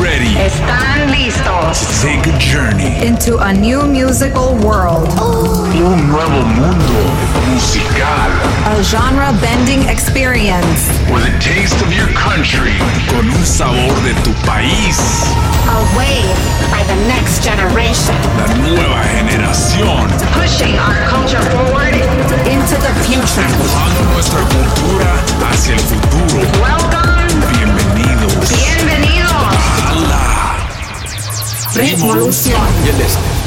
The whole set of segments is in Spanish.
ready? ¿Están listos? To take a journey into a new musical world. Un nuevo mundo musical. A genre bending experience. With a taste of your country. Con un sabor de tu país. A wave by the next generation. La nueva generación. Pushing our culture forward into the future. Empujando nuestra cultura hacia el futuro. Welcome. Revolución. You're listening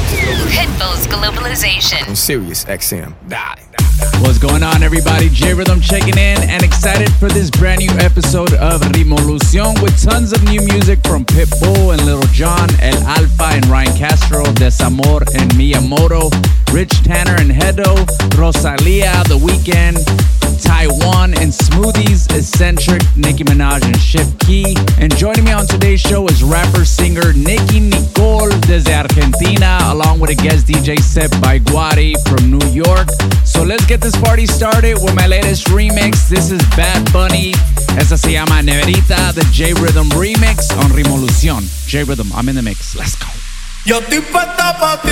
Pitbull's Globalization. on Sirius XM. Die. What's going on, everybody? J Rhythm checking in and excited for this brand new episode of Rimolucion with tons of new music from Pitbull and Little John, El Alfa and Ryan Castro, Desamor and Miyamoto, Rich Tanner and Hedo, Rosalia, The Weeknd, Taiwan and Smoothies, Eccentric, Nicki Minaj and Ship Key. And joining me on today's show is rapper singer Nicki Nicole desde Argentina, along with a guest DJ set by Guari from New York. So let's get this party started with my latest remix. This is Bad Bunny. Esa se llama Neverita, the J Rhythm remix on Rimolucion. J Rhythm, I'm in the mix. Let's go. Yo estoy puesta pa' ti,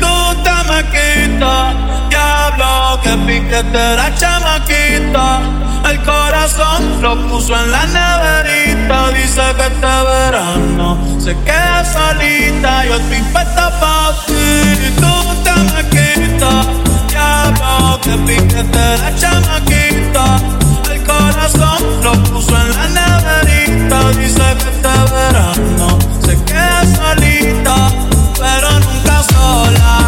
tú te me quitas. Diablo, que piquete la chamaquita. El corazón lo puso en la neverita. Dice que este verano se queda solita. Yo estoy puesta pa' ti, tú te me quitas. Diablo, que piquete la chamaquita. El corazón lo puso en la neverita. Dice que este verano se queda solita, sola.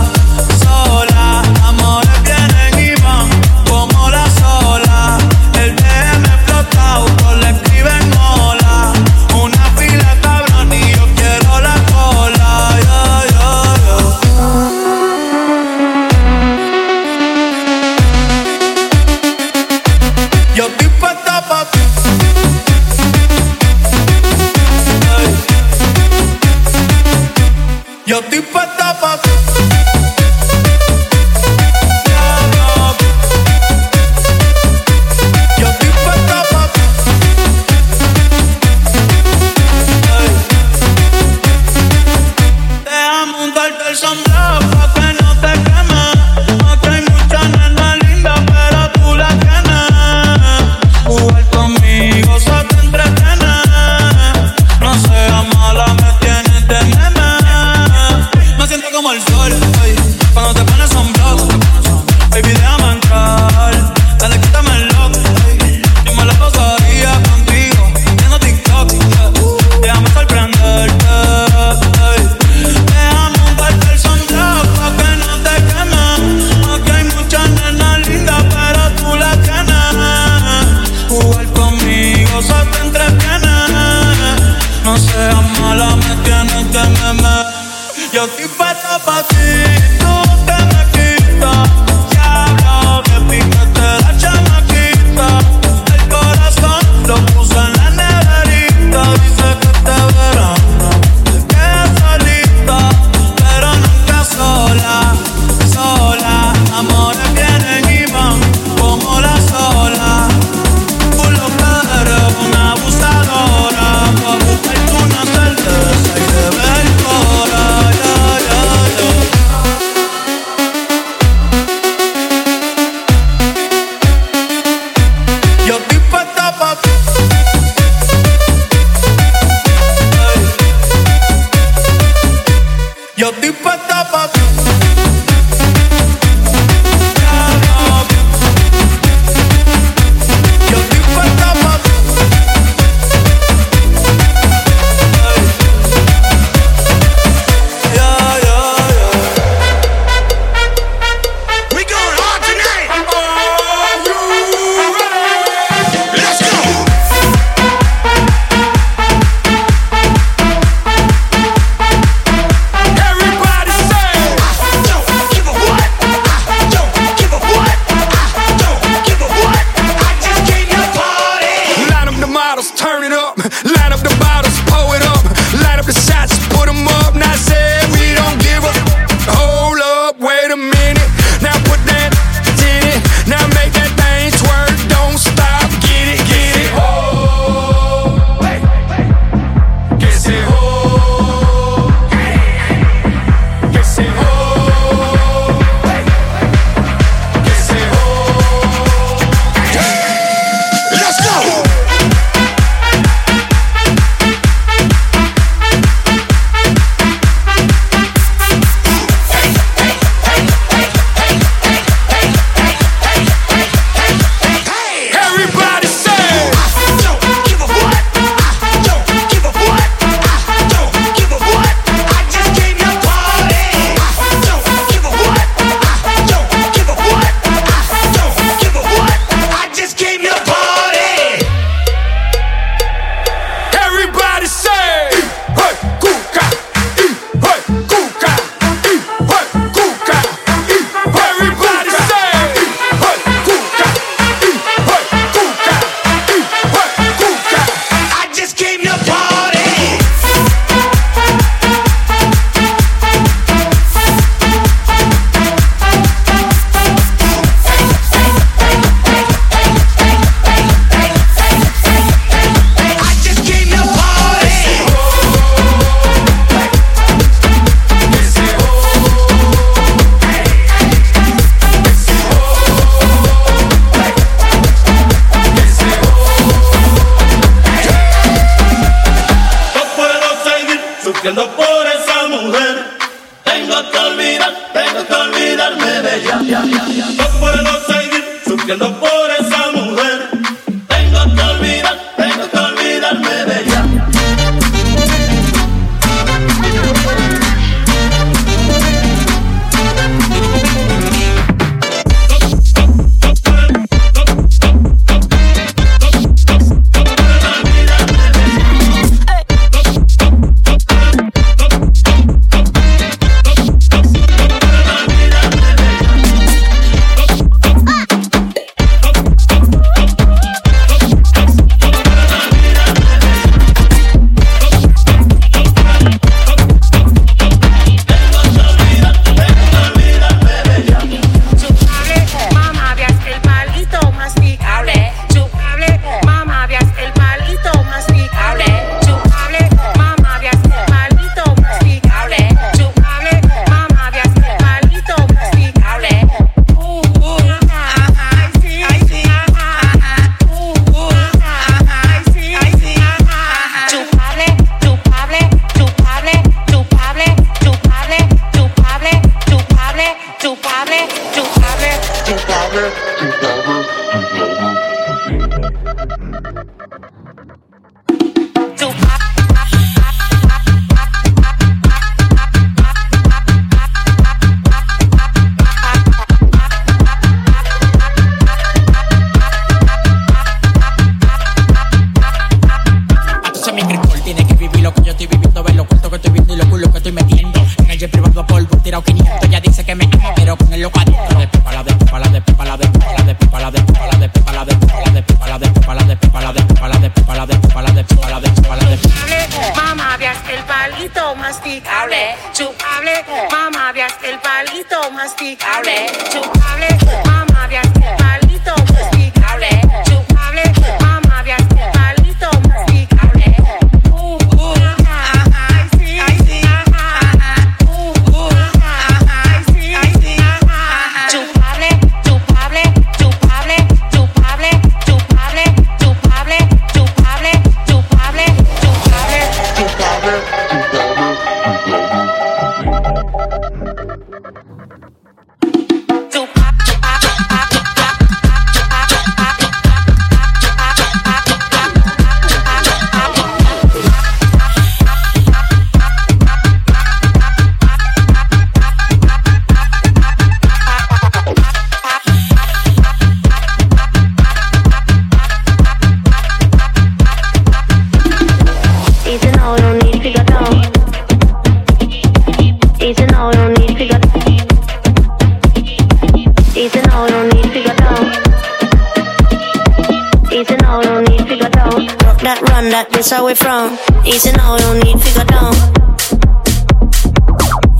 that's where we're from. Easy now, don't need figure down.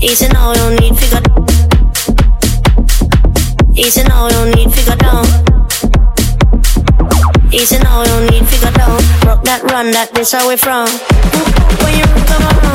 Easy now, don't need figure. Easy now, don't need figure down. Easy now, don't need figure down. Rock that, run that, this where we from. When you come around.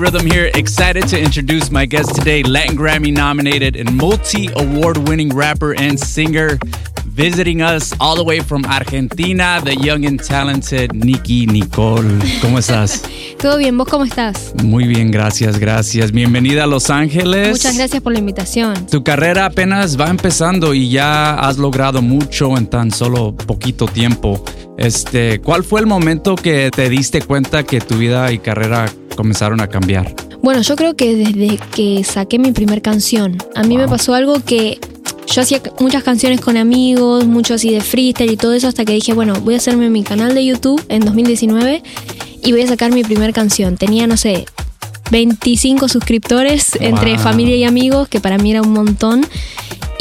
Rhythm here, excited to introduce my guest today, Latin Grammy nominated and multi award winning rapper and singer, visiting us all the way from Argentina, the young and talented Nikki Nicole. ¿Cómo estás? Todo bien, ¿vos cómo estás? Muy bien, gracias, gracias. Bienvenida a Los Ángeles. Muchas gracias por la invitación. Tu carrera apenas va empezando y ya has logrado mucho en tan solo poquito tiempo. Este, ¿cuál fue el momento que te diste cuenta que tu vida y carrera comenzaron a cambiar? Bueno, yo creo que desde que saqué mi primer canción, a mí me pasó algo que yo hacía muchas canciones con amigos, mucho así de freestyle y todo eso, hasta que dije, bueno, voy a hacerme mi canal de YouTube en 2019 y voy a sacar mi primer canción. Tenía, no sé, 25 suscriptores entre familia y amigos, que para mí era un montón.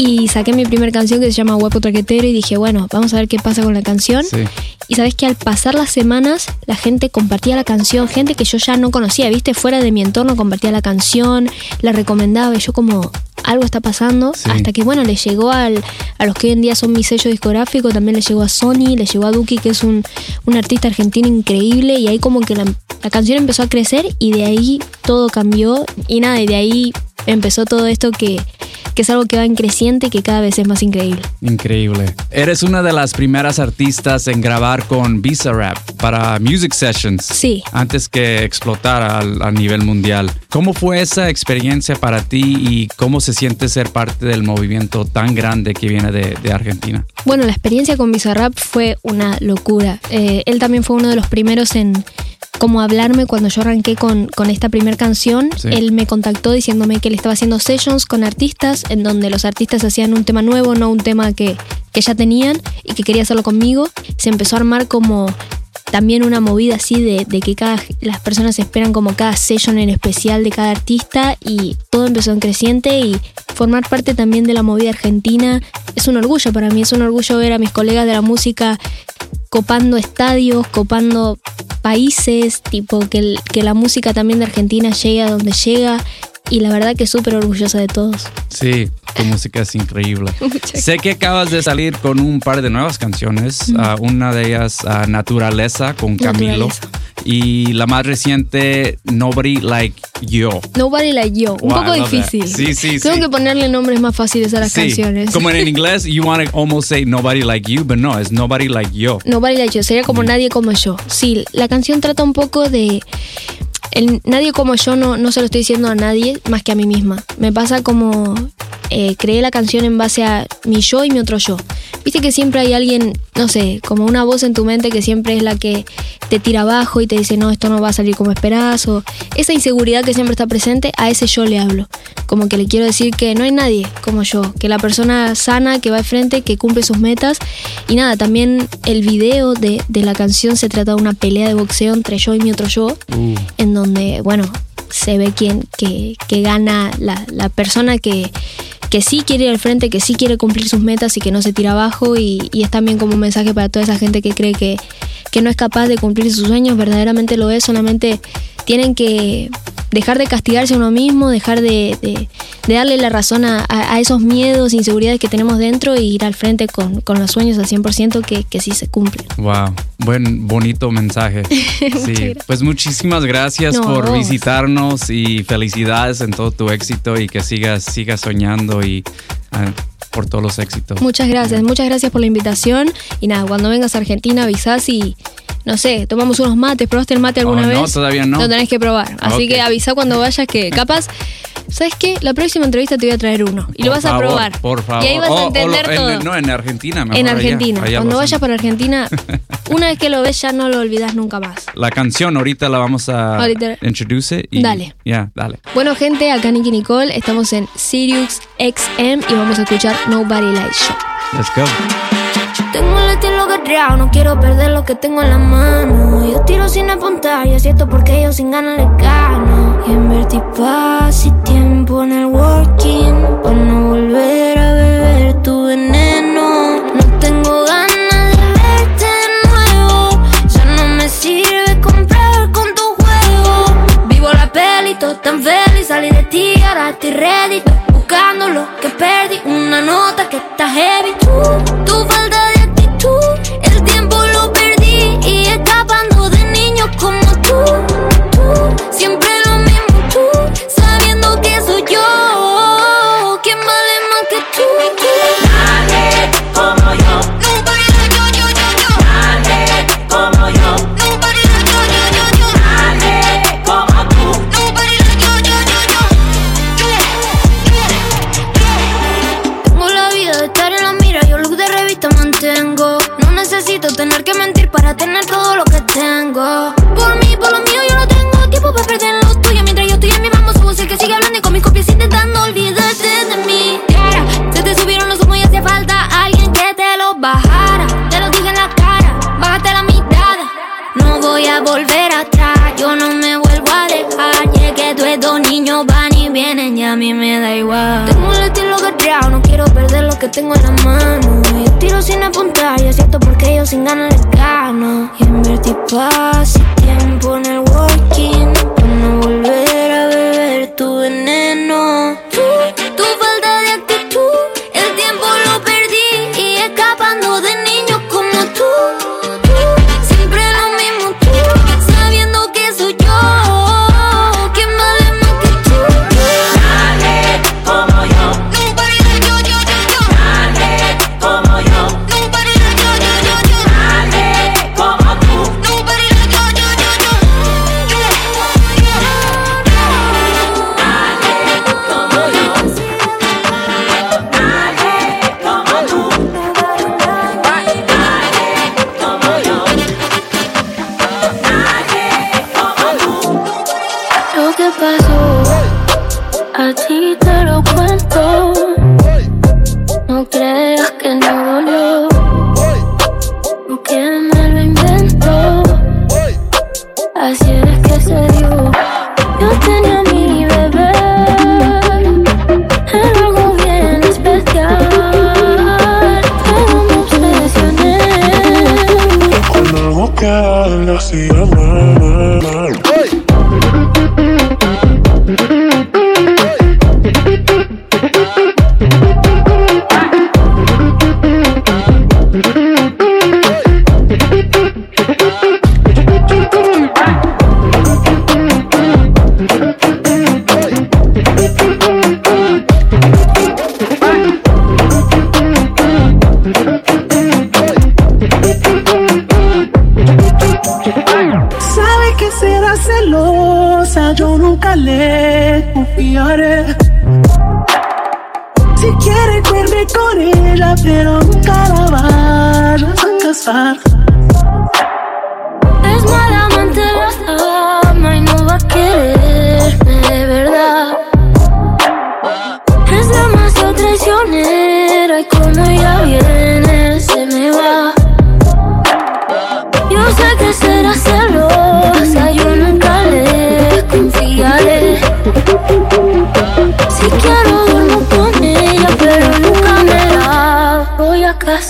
Y saqué mi primer canción que se llama Guapo Traquetero y dije, bueno, vamos a ver qué pasa con la canción. Sí. Y sabes que al pasar las semanas, la gente compartía la canción, gente que yo ya no conocía, viste, fuera de mi entorno compartía la canción, la recomendaba y yo como algo está pasando, Sí. hasta que bueno, le llegó al, a los que hoy en día son mi sello discográfico, también le llegó a Sony, le llegó a Duki, que es un, un artista argentino increíble, y ahí como que la, la canción empezó a crecer y de ahí todo cambió y nada, y de ahí empezó todo esto que, que es algo que va en creciente y que cada vez es más increíble. Increíble. Eres una de las primeras artistas en grabar con Visa Rap para Music Sessions. Sí. Antes que explotara a nivel mundial. ¿Cómo fue esa experiencia para ti y cómo se siente ser parte del movimiento tan grande que viene de, de Argentina? Bueno, la experiencia con Bizarrap fue una locura. Eh, él también fue uno de los primeros en como hablarme cuando yo arranqué con, con esta primera canción. Sí. Él me contactó diciéndome que él estaba haciendo sessions con artistas, en donde los artistas hacían un tema nuevo, no un tema que, que ya tenían, y que quería hacerlo conmigo. Se empezó a armar como también una movida así de, de que cada, las personas esperan como cada session en especial de cada artista y todo empezó en creciente y formar parte también de la movida argentina es un orgullo para mí, es un orgullo ver a mis colegas de la música copando estadios, copando países, tipo que, el- que la música también de Argentina llegue a donde llega y la verdad que súper orgullosa de todos. Sí, tu música es increíble. Sé que acabas de salir con un par de nuevas canciones. Mm. ah, una de ellas, ah, Naturaleza, con Camilo. Naturaleza. Y la más reciente, Nobody Like You. Nobody like you, un Wow, poco I love that. difícil. Sí, sí, Tengo sí. que ponerle nombres más fáciles a las Sí, canciones. Como en inglés, you want to almost say Nobody Like You, but no, es Nobody Like You. Nobody like you, sería como nadie como yo. Sí, la canción trata un poco de. El nadie como yo no, no se lo estoy diciendo a nadie más que a mí misma. Me pasa como. Eh, creé la canción en base a mi yo y mi otro yo. Viste que siempre hay alguien, no sé, como una voz en tu mente que siempre es la que te tira abajo y te dice, no, esto no va a salir como esperás. O esa inseguridad que siempre está presente, a ese yo le hablo. Como que le quiero decir que no hay nadie como yo, que la persona sana que va de frente, que cumple sus metas. Y nada, también el video de, de la canción se trata de una pelea de boxeo entre yo y mi otro yo, en donde, bueno, se ve quién que, que gana la, la persona que, que sí quiere ir al frente, que sí quiere cumplir sus metas y que no se tira abajo. Y, y es también como un mensaje para toda esa gente que cree que, que no es capaz de cumplir sus sueños, verdaderamente lo es, solamente tienen que dejar de castigarse a uno mismo, dejar de, de- de darle la razón a, a- esos miedos, inseguridades que tenemos dentro e ir al frente con, con los sueños al 100% que, que sí se cumplen. Wow, buen, bonito mensaje. Sí, pues muchísimas gracias No, por visitarnos y felicidades en todo tu éxito y que sigas, sigas soñando y ah, por todos los éxitos. Muchas gracias, muchas gracias por la invitación. Y nada, cuando vengas a Argentina avisás y, no sé, tomamos unos mates. ¿Probaste el mate alguna Oh, no, vez? todavía no. Lo tenés que probar. Así que avisa cuando vayas que capaz... ¿Sabes qué? La próxima entrevista te voy a traer uno. Y lo vas a probar. Por favor. Y ahí vas Oh, a oh, entender en- todo. no, en Argentina. mejor en Argentina. allá Cuando vayas para Argentina, una vez que lo ves ya no lo olvidas nunca más. La canción ahorita la vamos a Ahorita. introduce y Dale. Ya, dale. Bueno, gente, acá Nicky Nicole, estamos en Sirius XM y vamos a escuchar Nobody Like You. Let's go. Tengo el estilo guerreado, no quiero perder lo que tengo en la mano. Yo tiro sin apuntar y es cierto porque yo sin ganas le gano. Y invertí paz y tiempo en el working para no volver a beber tu veneno. No tengo ganas de verte de nuevo. Ya no me sirve comprar con tu juego. Vivo la peli, todo tan feliz. Salí de ti, ahora estoy ready. Buscando lo que perdí. Una nota que está heavy.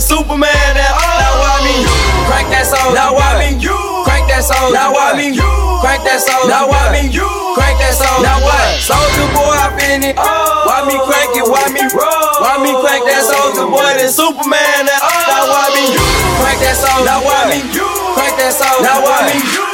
Superman at all. Now why me you? Crank that soul. Now why me you? Crank that soul. Now why me you? Crank that soul. Now why you? Crank that. Now what? Soldier boy, I been it. Oh. Why me crank it? Why me roll? Why me crank that soldier boy than Superman at all? Now why me you? Crank that soul. Now why me you? Crank that soul. Now why me you?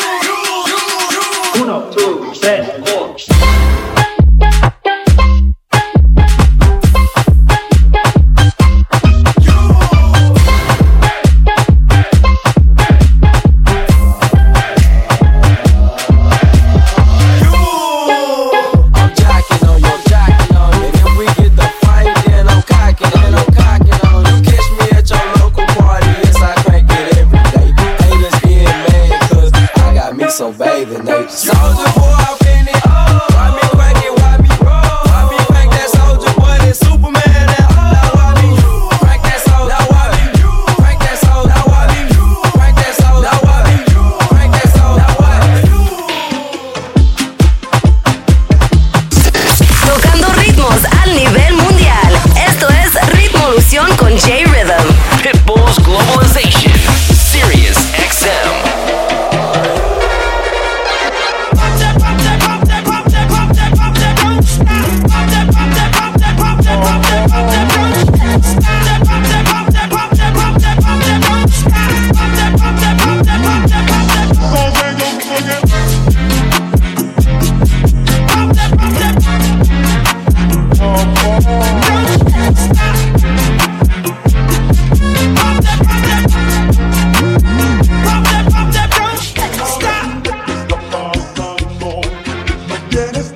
Deniz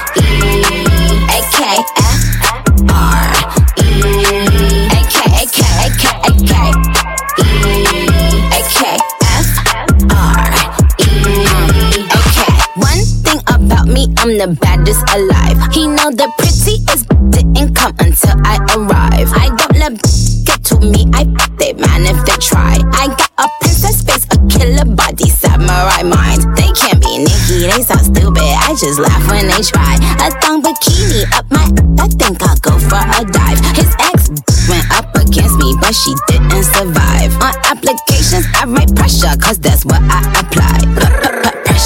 I'm the baddest alive. He know the prettiest didn't come until I arrive. I don't let get to me, I they man if they try. I got a princess face, a killer body, samurai mind. They can't be Nikki, they so stupid. I just laugh when they try. A thong bikini up my, I think I'll go for a dive. His ex went up against me, but she didn't survive. On applications, I write pressure, cause that's what I apply.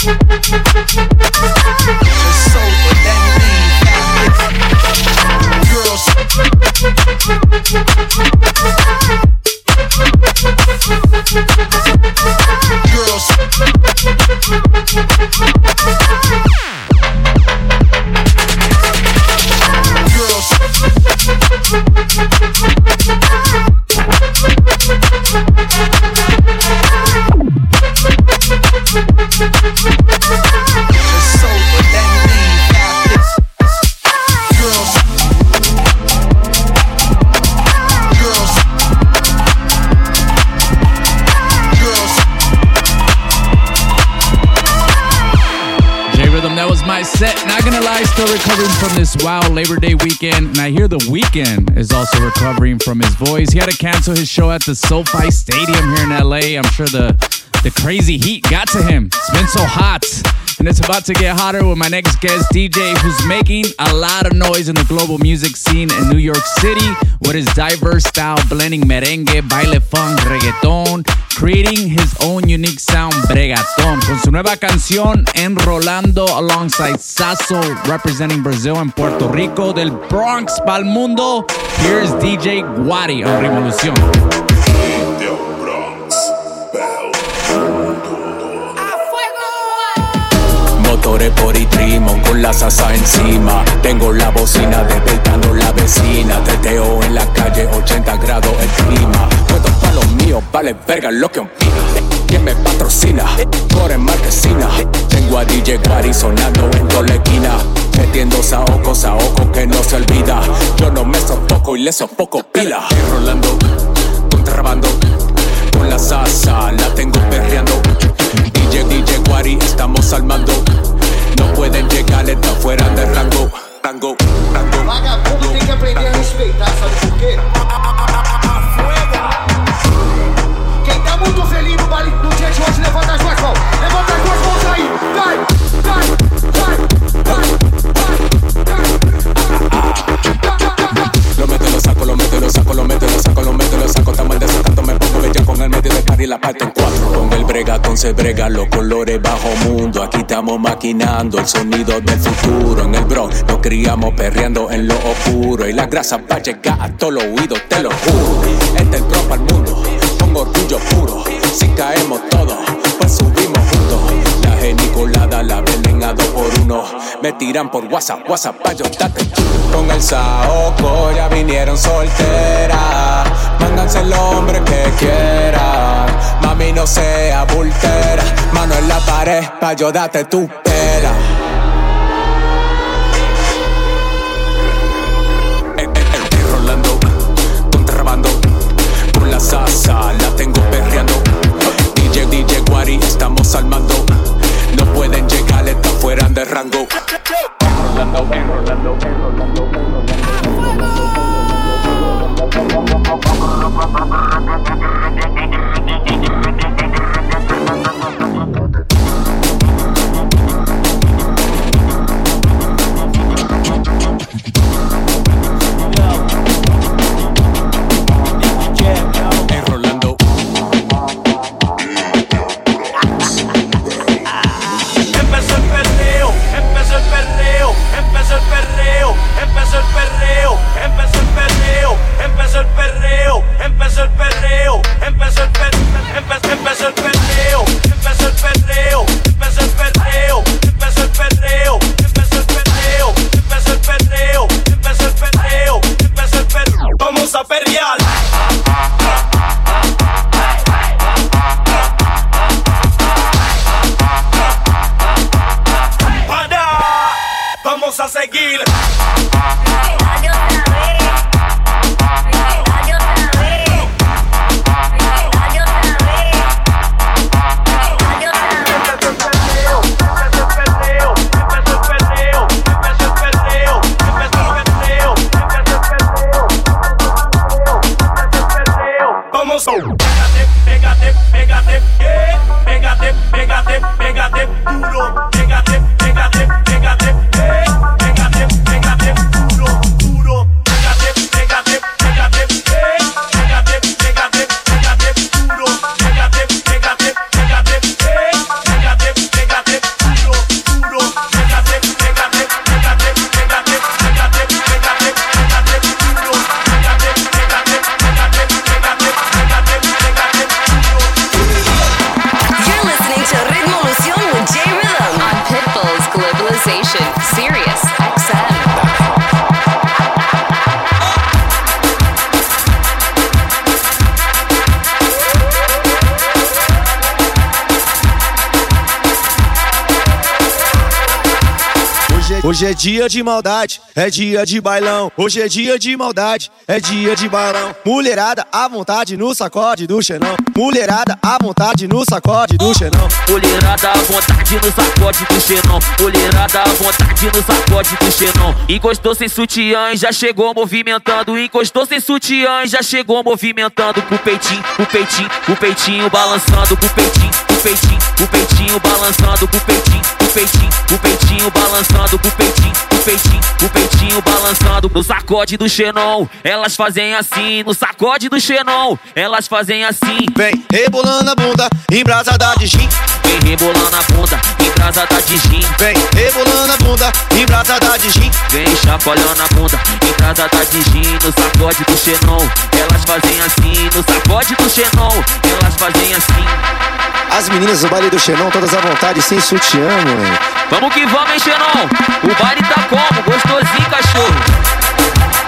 Oh. Recovering from this wild Labor Day weekend. And I hear the weekend is also recovering from his voice. He had to cancel his show at the SoFi Stadium here in LA. I'm sure the the crazy heat got to him. It's been so hot. And it's about to get hotter with my next guest, DJ, who's making a lot of noise in the global music scene in New York City with his diverse style, blending merengue, baile funk, reggaeton, creating his own unique sound, bregaton, con su nueva canción, Enrolando, alongside Sasso, representing Brazil and Puerto Rico, del Bronx pa'l mundo. Here's DJ Guari on Revolución. Motores por y trimon con la salsa encima. Tengo la bocina despertando la vecina. Teteo en la calle, 80 grados el clima. Puesto pa' los míos, vale verga lo que opina. ¿Quién me patrocina? Por en marquesina. Tengo a DJ Guari sonando en toda la esquina. Metiendo saoco, saoco que no se olvida. Yo no me sofoco y le sofoco pila. Rolando, contrabando. Con la salsa se brega los colores bajo mundo. Aquí estamos maquinando el sonido del futuro. En el Bronx nos criamos perreando en lo oscuro. Y la grasa va a llegar a todos los oídos, te lo juro. Este es el Bronx al mundo, con orgullo puro. Si caemos Me tiran por WhatsApp, WhatsApp, pa' yo date. Con el saoco ya vinieron solteras. Mánganse el hombre que quieran. Mami, no sea bultera. Mano en la pared, pa' yo date tu pera. Hoje é dia de maldade, é dia de bailão. Hoje é dia de maldade, é dia de bailão. Mulherada à vontade no sacode do xenão. Mulherada à vontade no sacode do xenão. Mulherada à vontade no sacode do xenon. Mulherada à vontade no sacode do xenon. Encostou sem sutiã e já chegou movimentando. Encostou sem sutiã e já chegou movimentando. Com o peitinho, o peitinho, o peitinho balançando. Com o peitinho, peitinho, o peitinho balançando. Com o peitinho, o peitinho, o peitinho balançando. Com o peitinho, o peitinho, o peitinho balançando. No sacode do xenon, elas fazem assim. No sacode do xenon, elas fazem assim. Vem rebolando a bunda, embrasada de gin. Vem rebolando a bunda, embrasada de gin. Vem rebolando a bunda, embrasada de gin. Vem chacoalhando a bunda, embrasada de gin. No sacode do xenon, elas fazem assim. No sacode do xenon, elas fazem assim. As meninas do baile do Xenon, todas à vontade, sem sutiã, mano. Vamos que vamos, hein, Xenon? O baile tá como? Gostosinho, cachorro.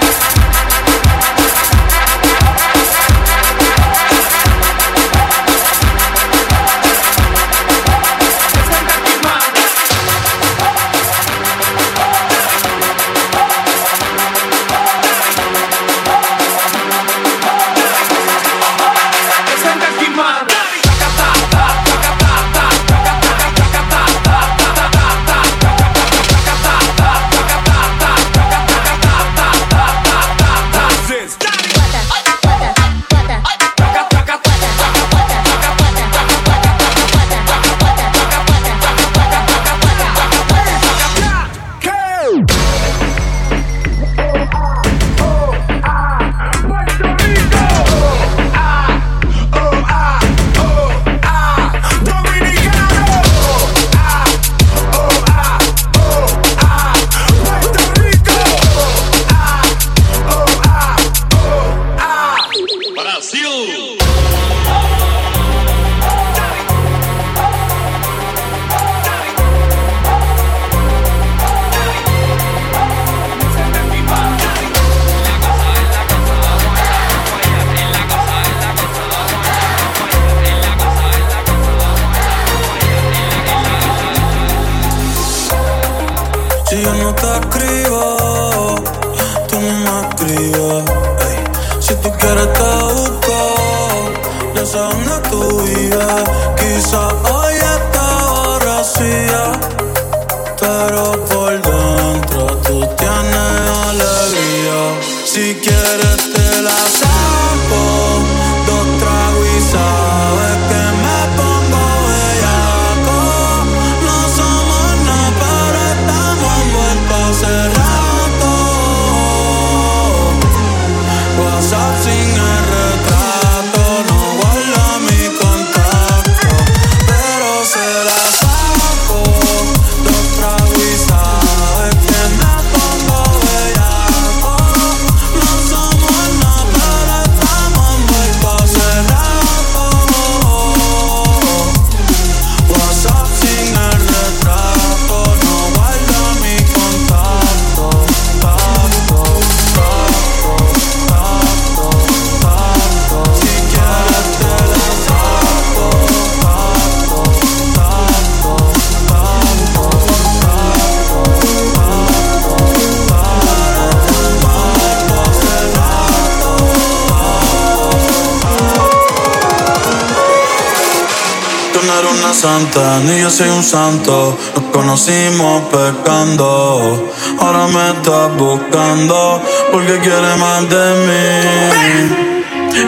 Una santa, ni yo soy un santo. Nos conocimos pecando. Ahora me estás buscando porque quieres más de mí.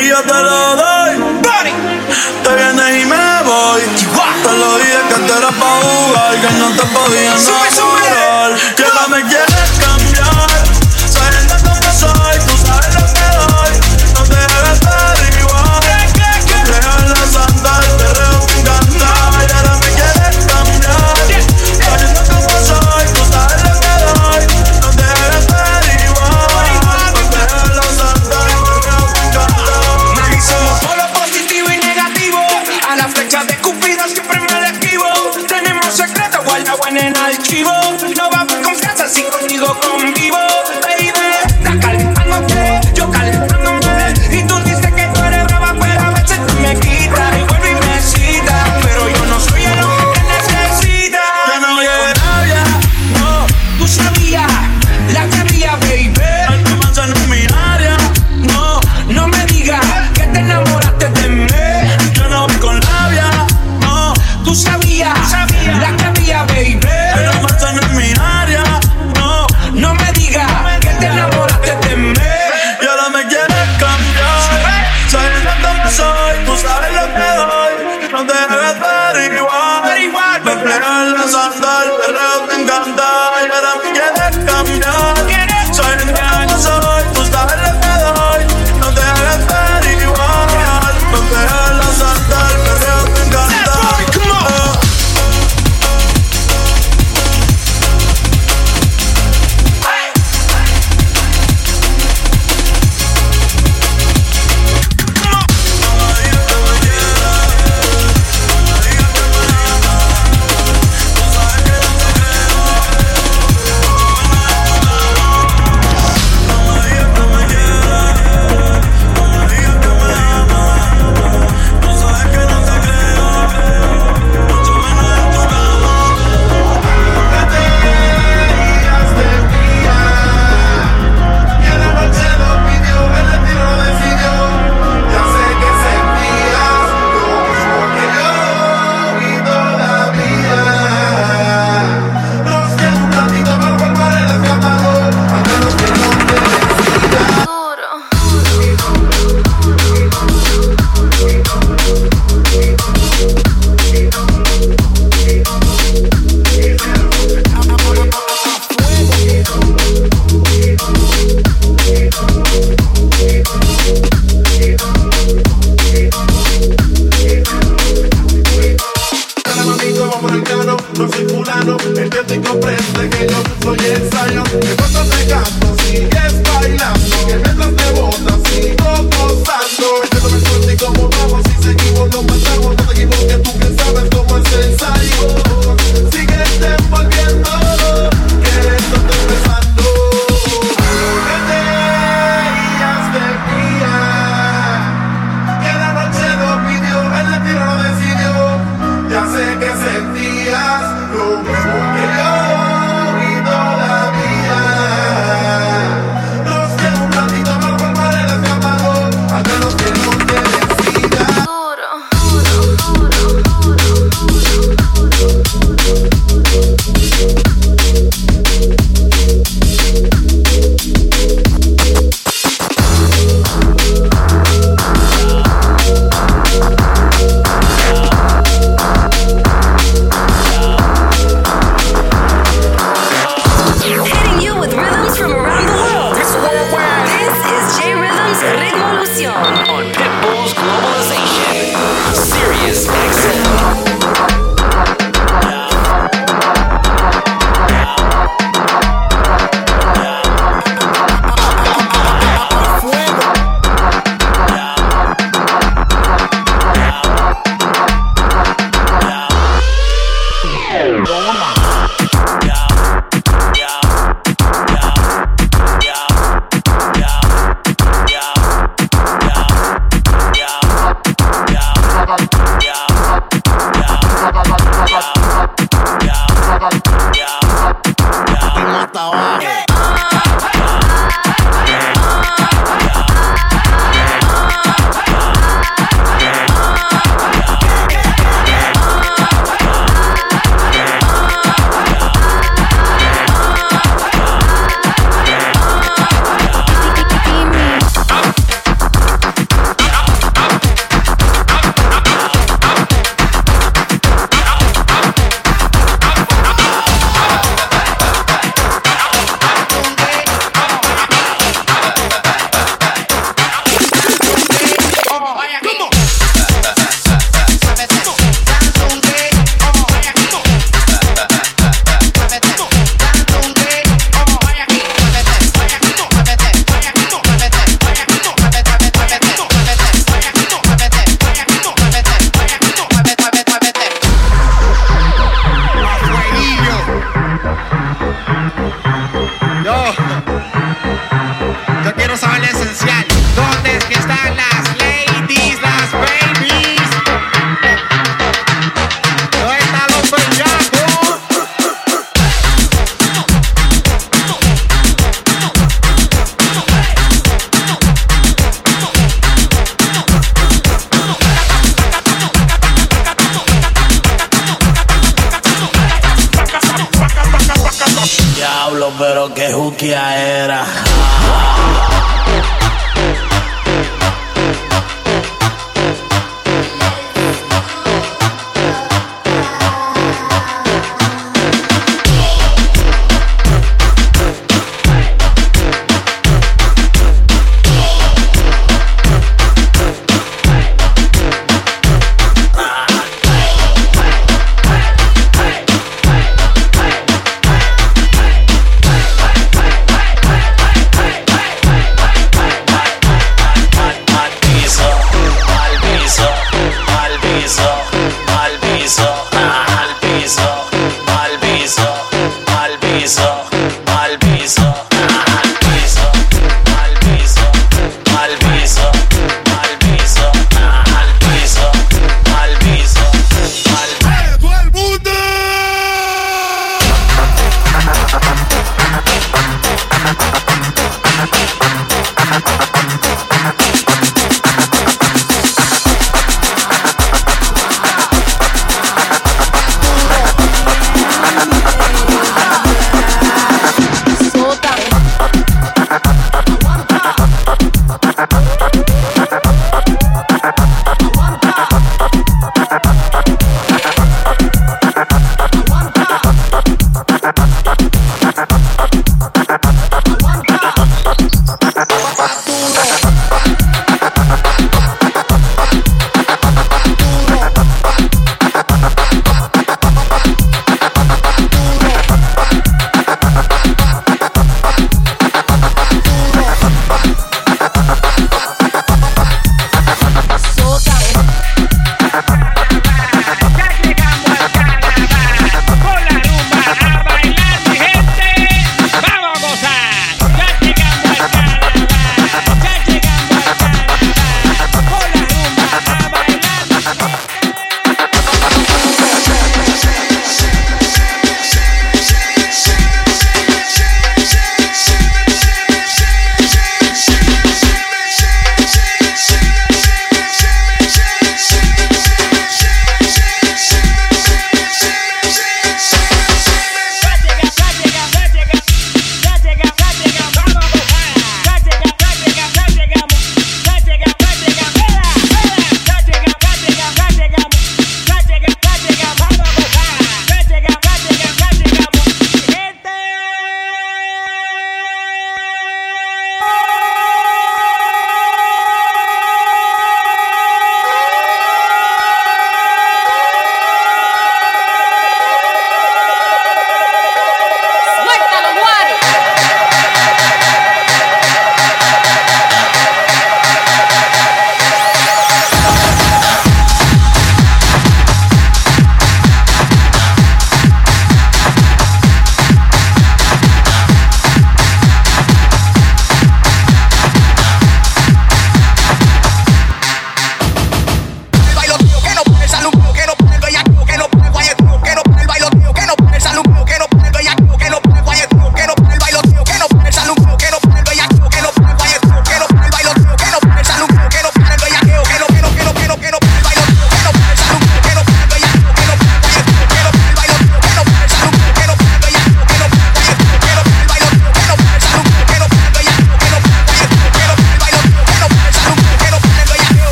Y yo te lo doy. Te vienes y me voy. Te lo dije que te era pa' jugar, que no te podía enamorar. Que ahora me quieres cambiar.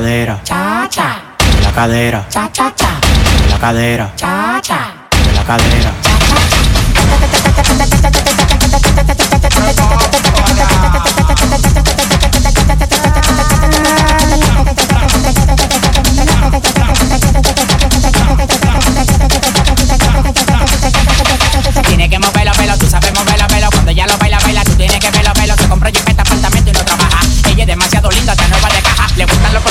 Cadera, Cha cha, de la cadera, cha cha cha, de la cadera, cha cha. de la cadera. Tiene que moverlo, velo, tú sabes moverlo, velo. Cuando ya lo baila, baila, tú tienes que verlo, velo. Se compra jipeta, apartamento y no trabaja. Ella es demasiado linda, está nueva de caja. Le gustan los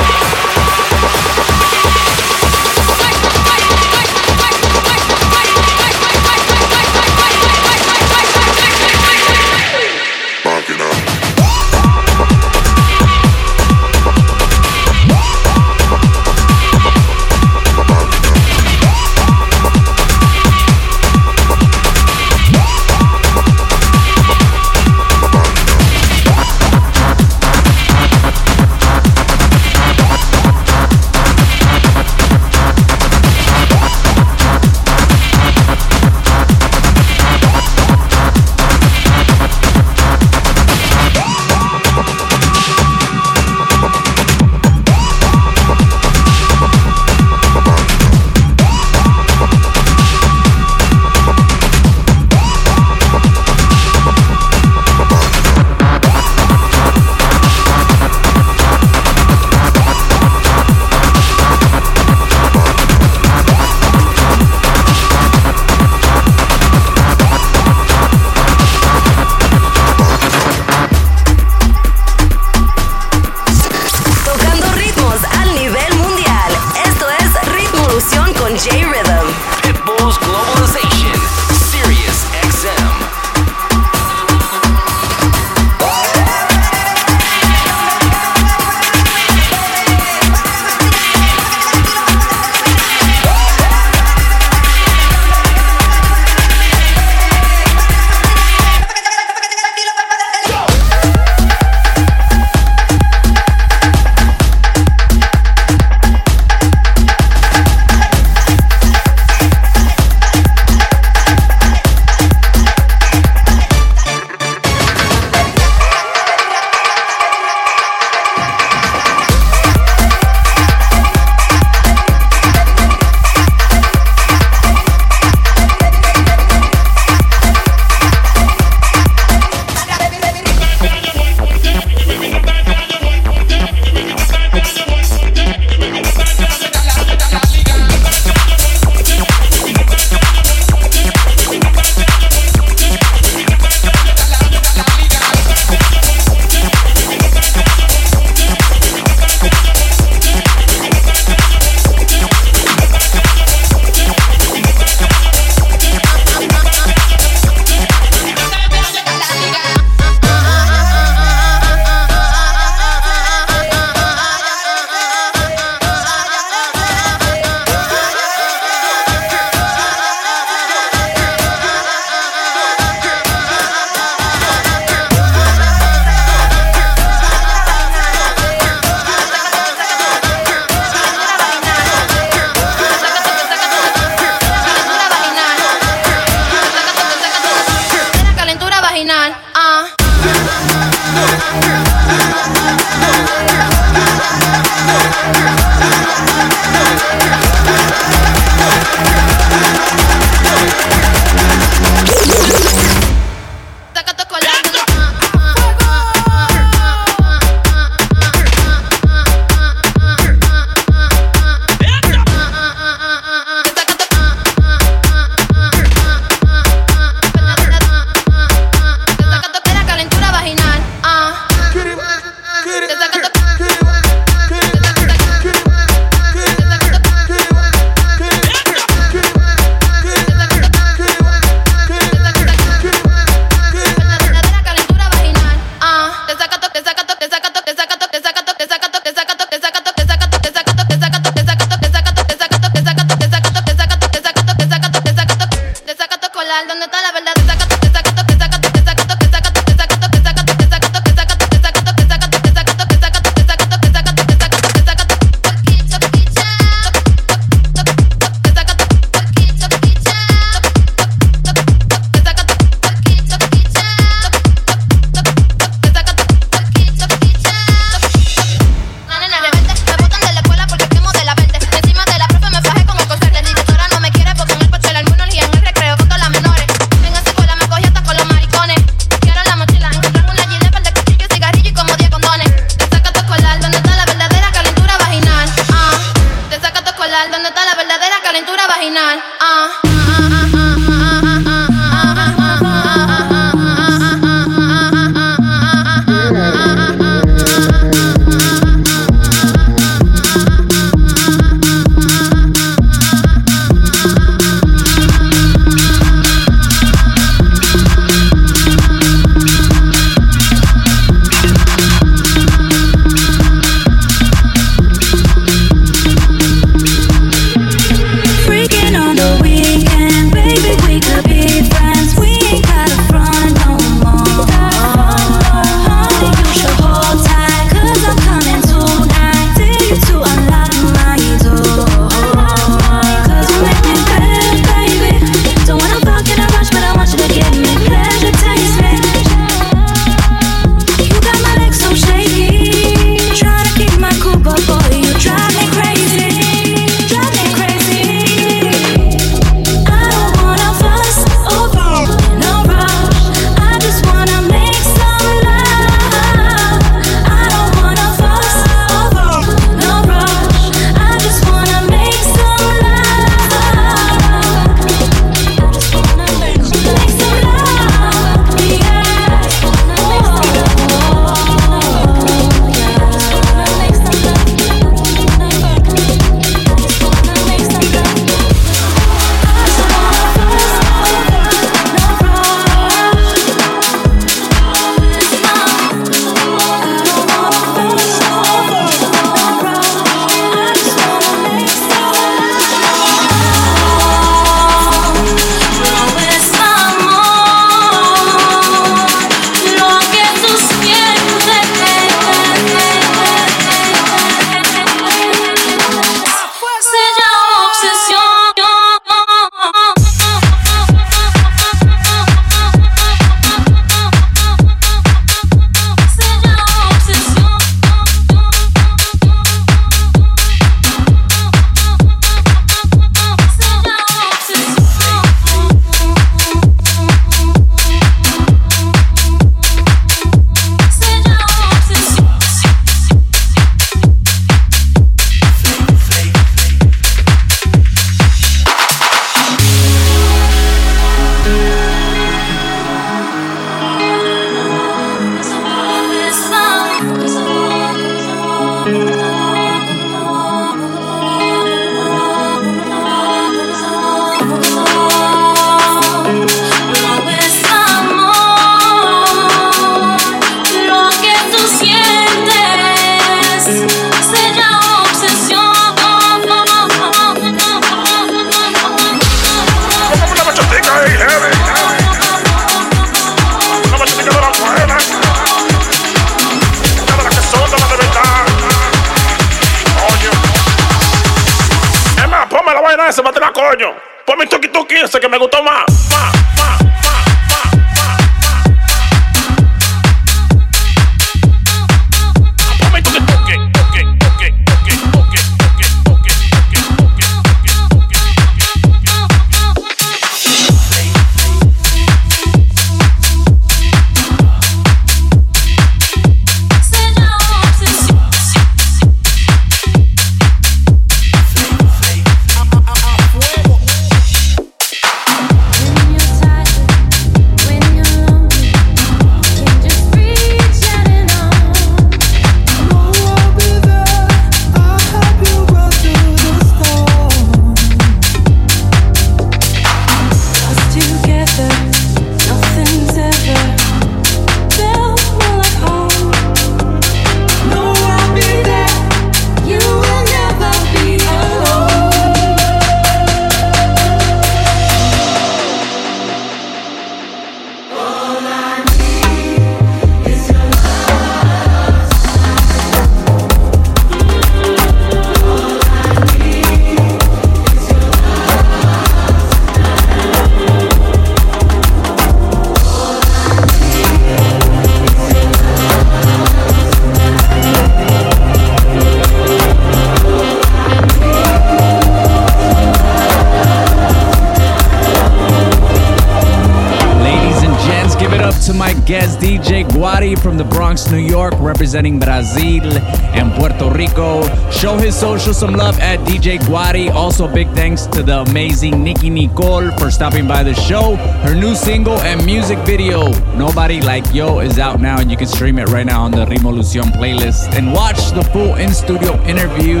representing Brazil and Puerto Rico. Show his social some love at DJ Guari. Also, big thanks to the amazing Nikki Nicole for stopping by the show. Her new single and music video, Nobody Like Yo, is out now, and you can stream it right now on the Revolucion playlist. And watch the full in studio interview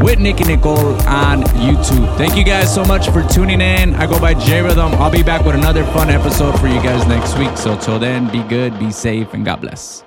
with Nikki Nicole on YouTube. Thank you guys so much for tuning in. I go by J Rhythm. I'll be back with another fun episode for you guys next week. So, till then, be good, be safe, and God bless.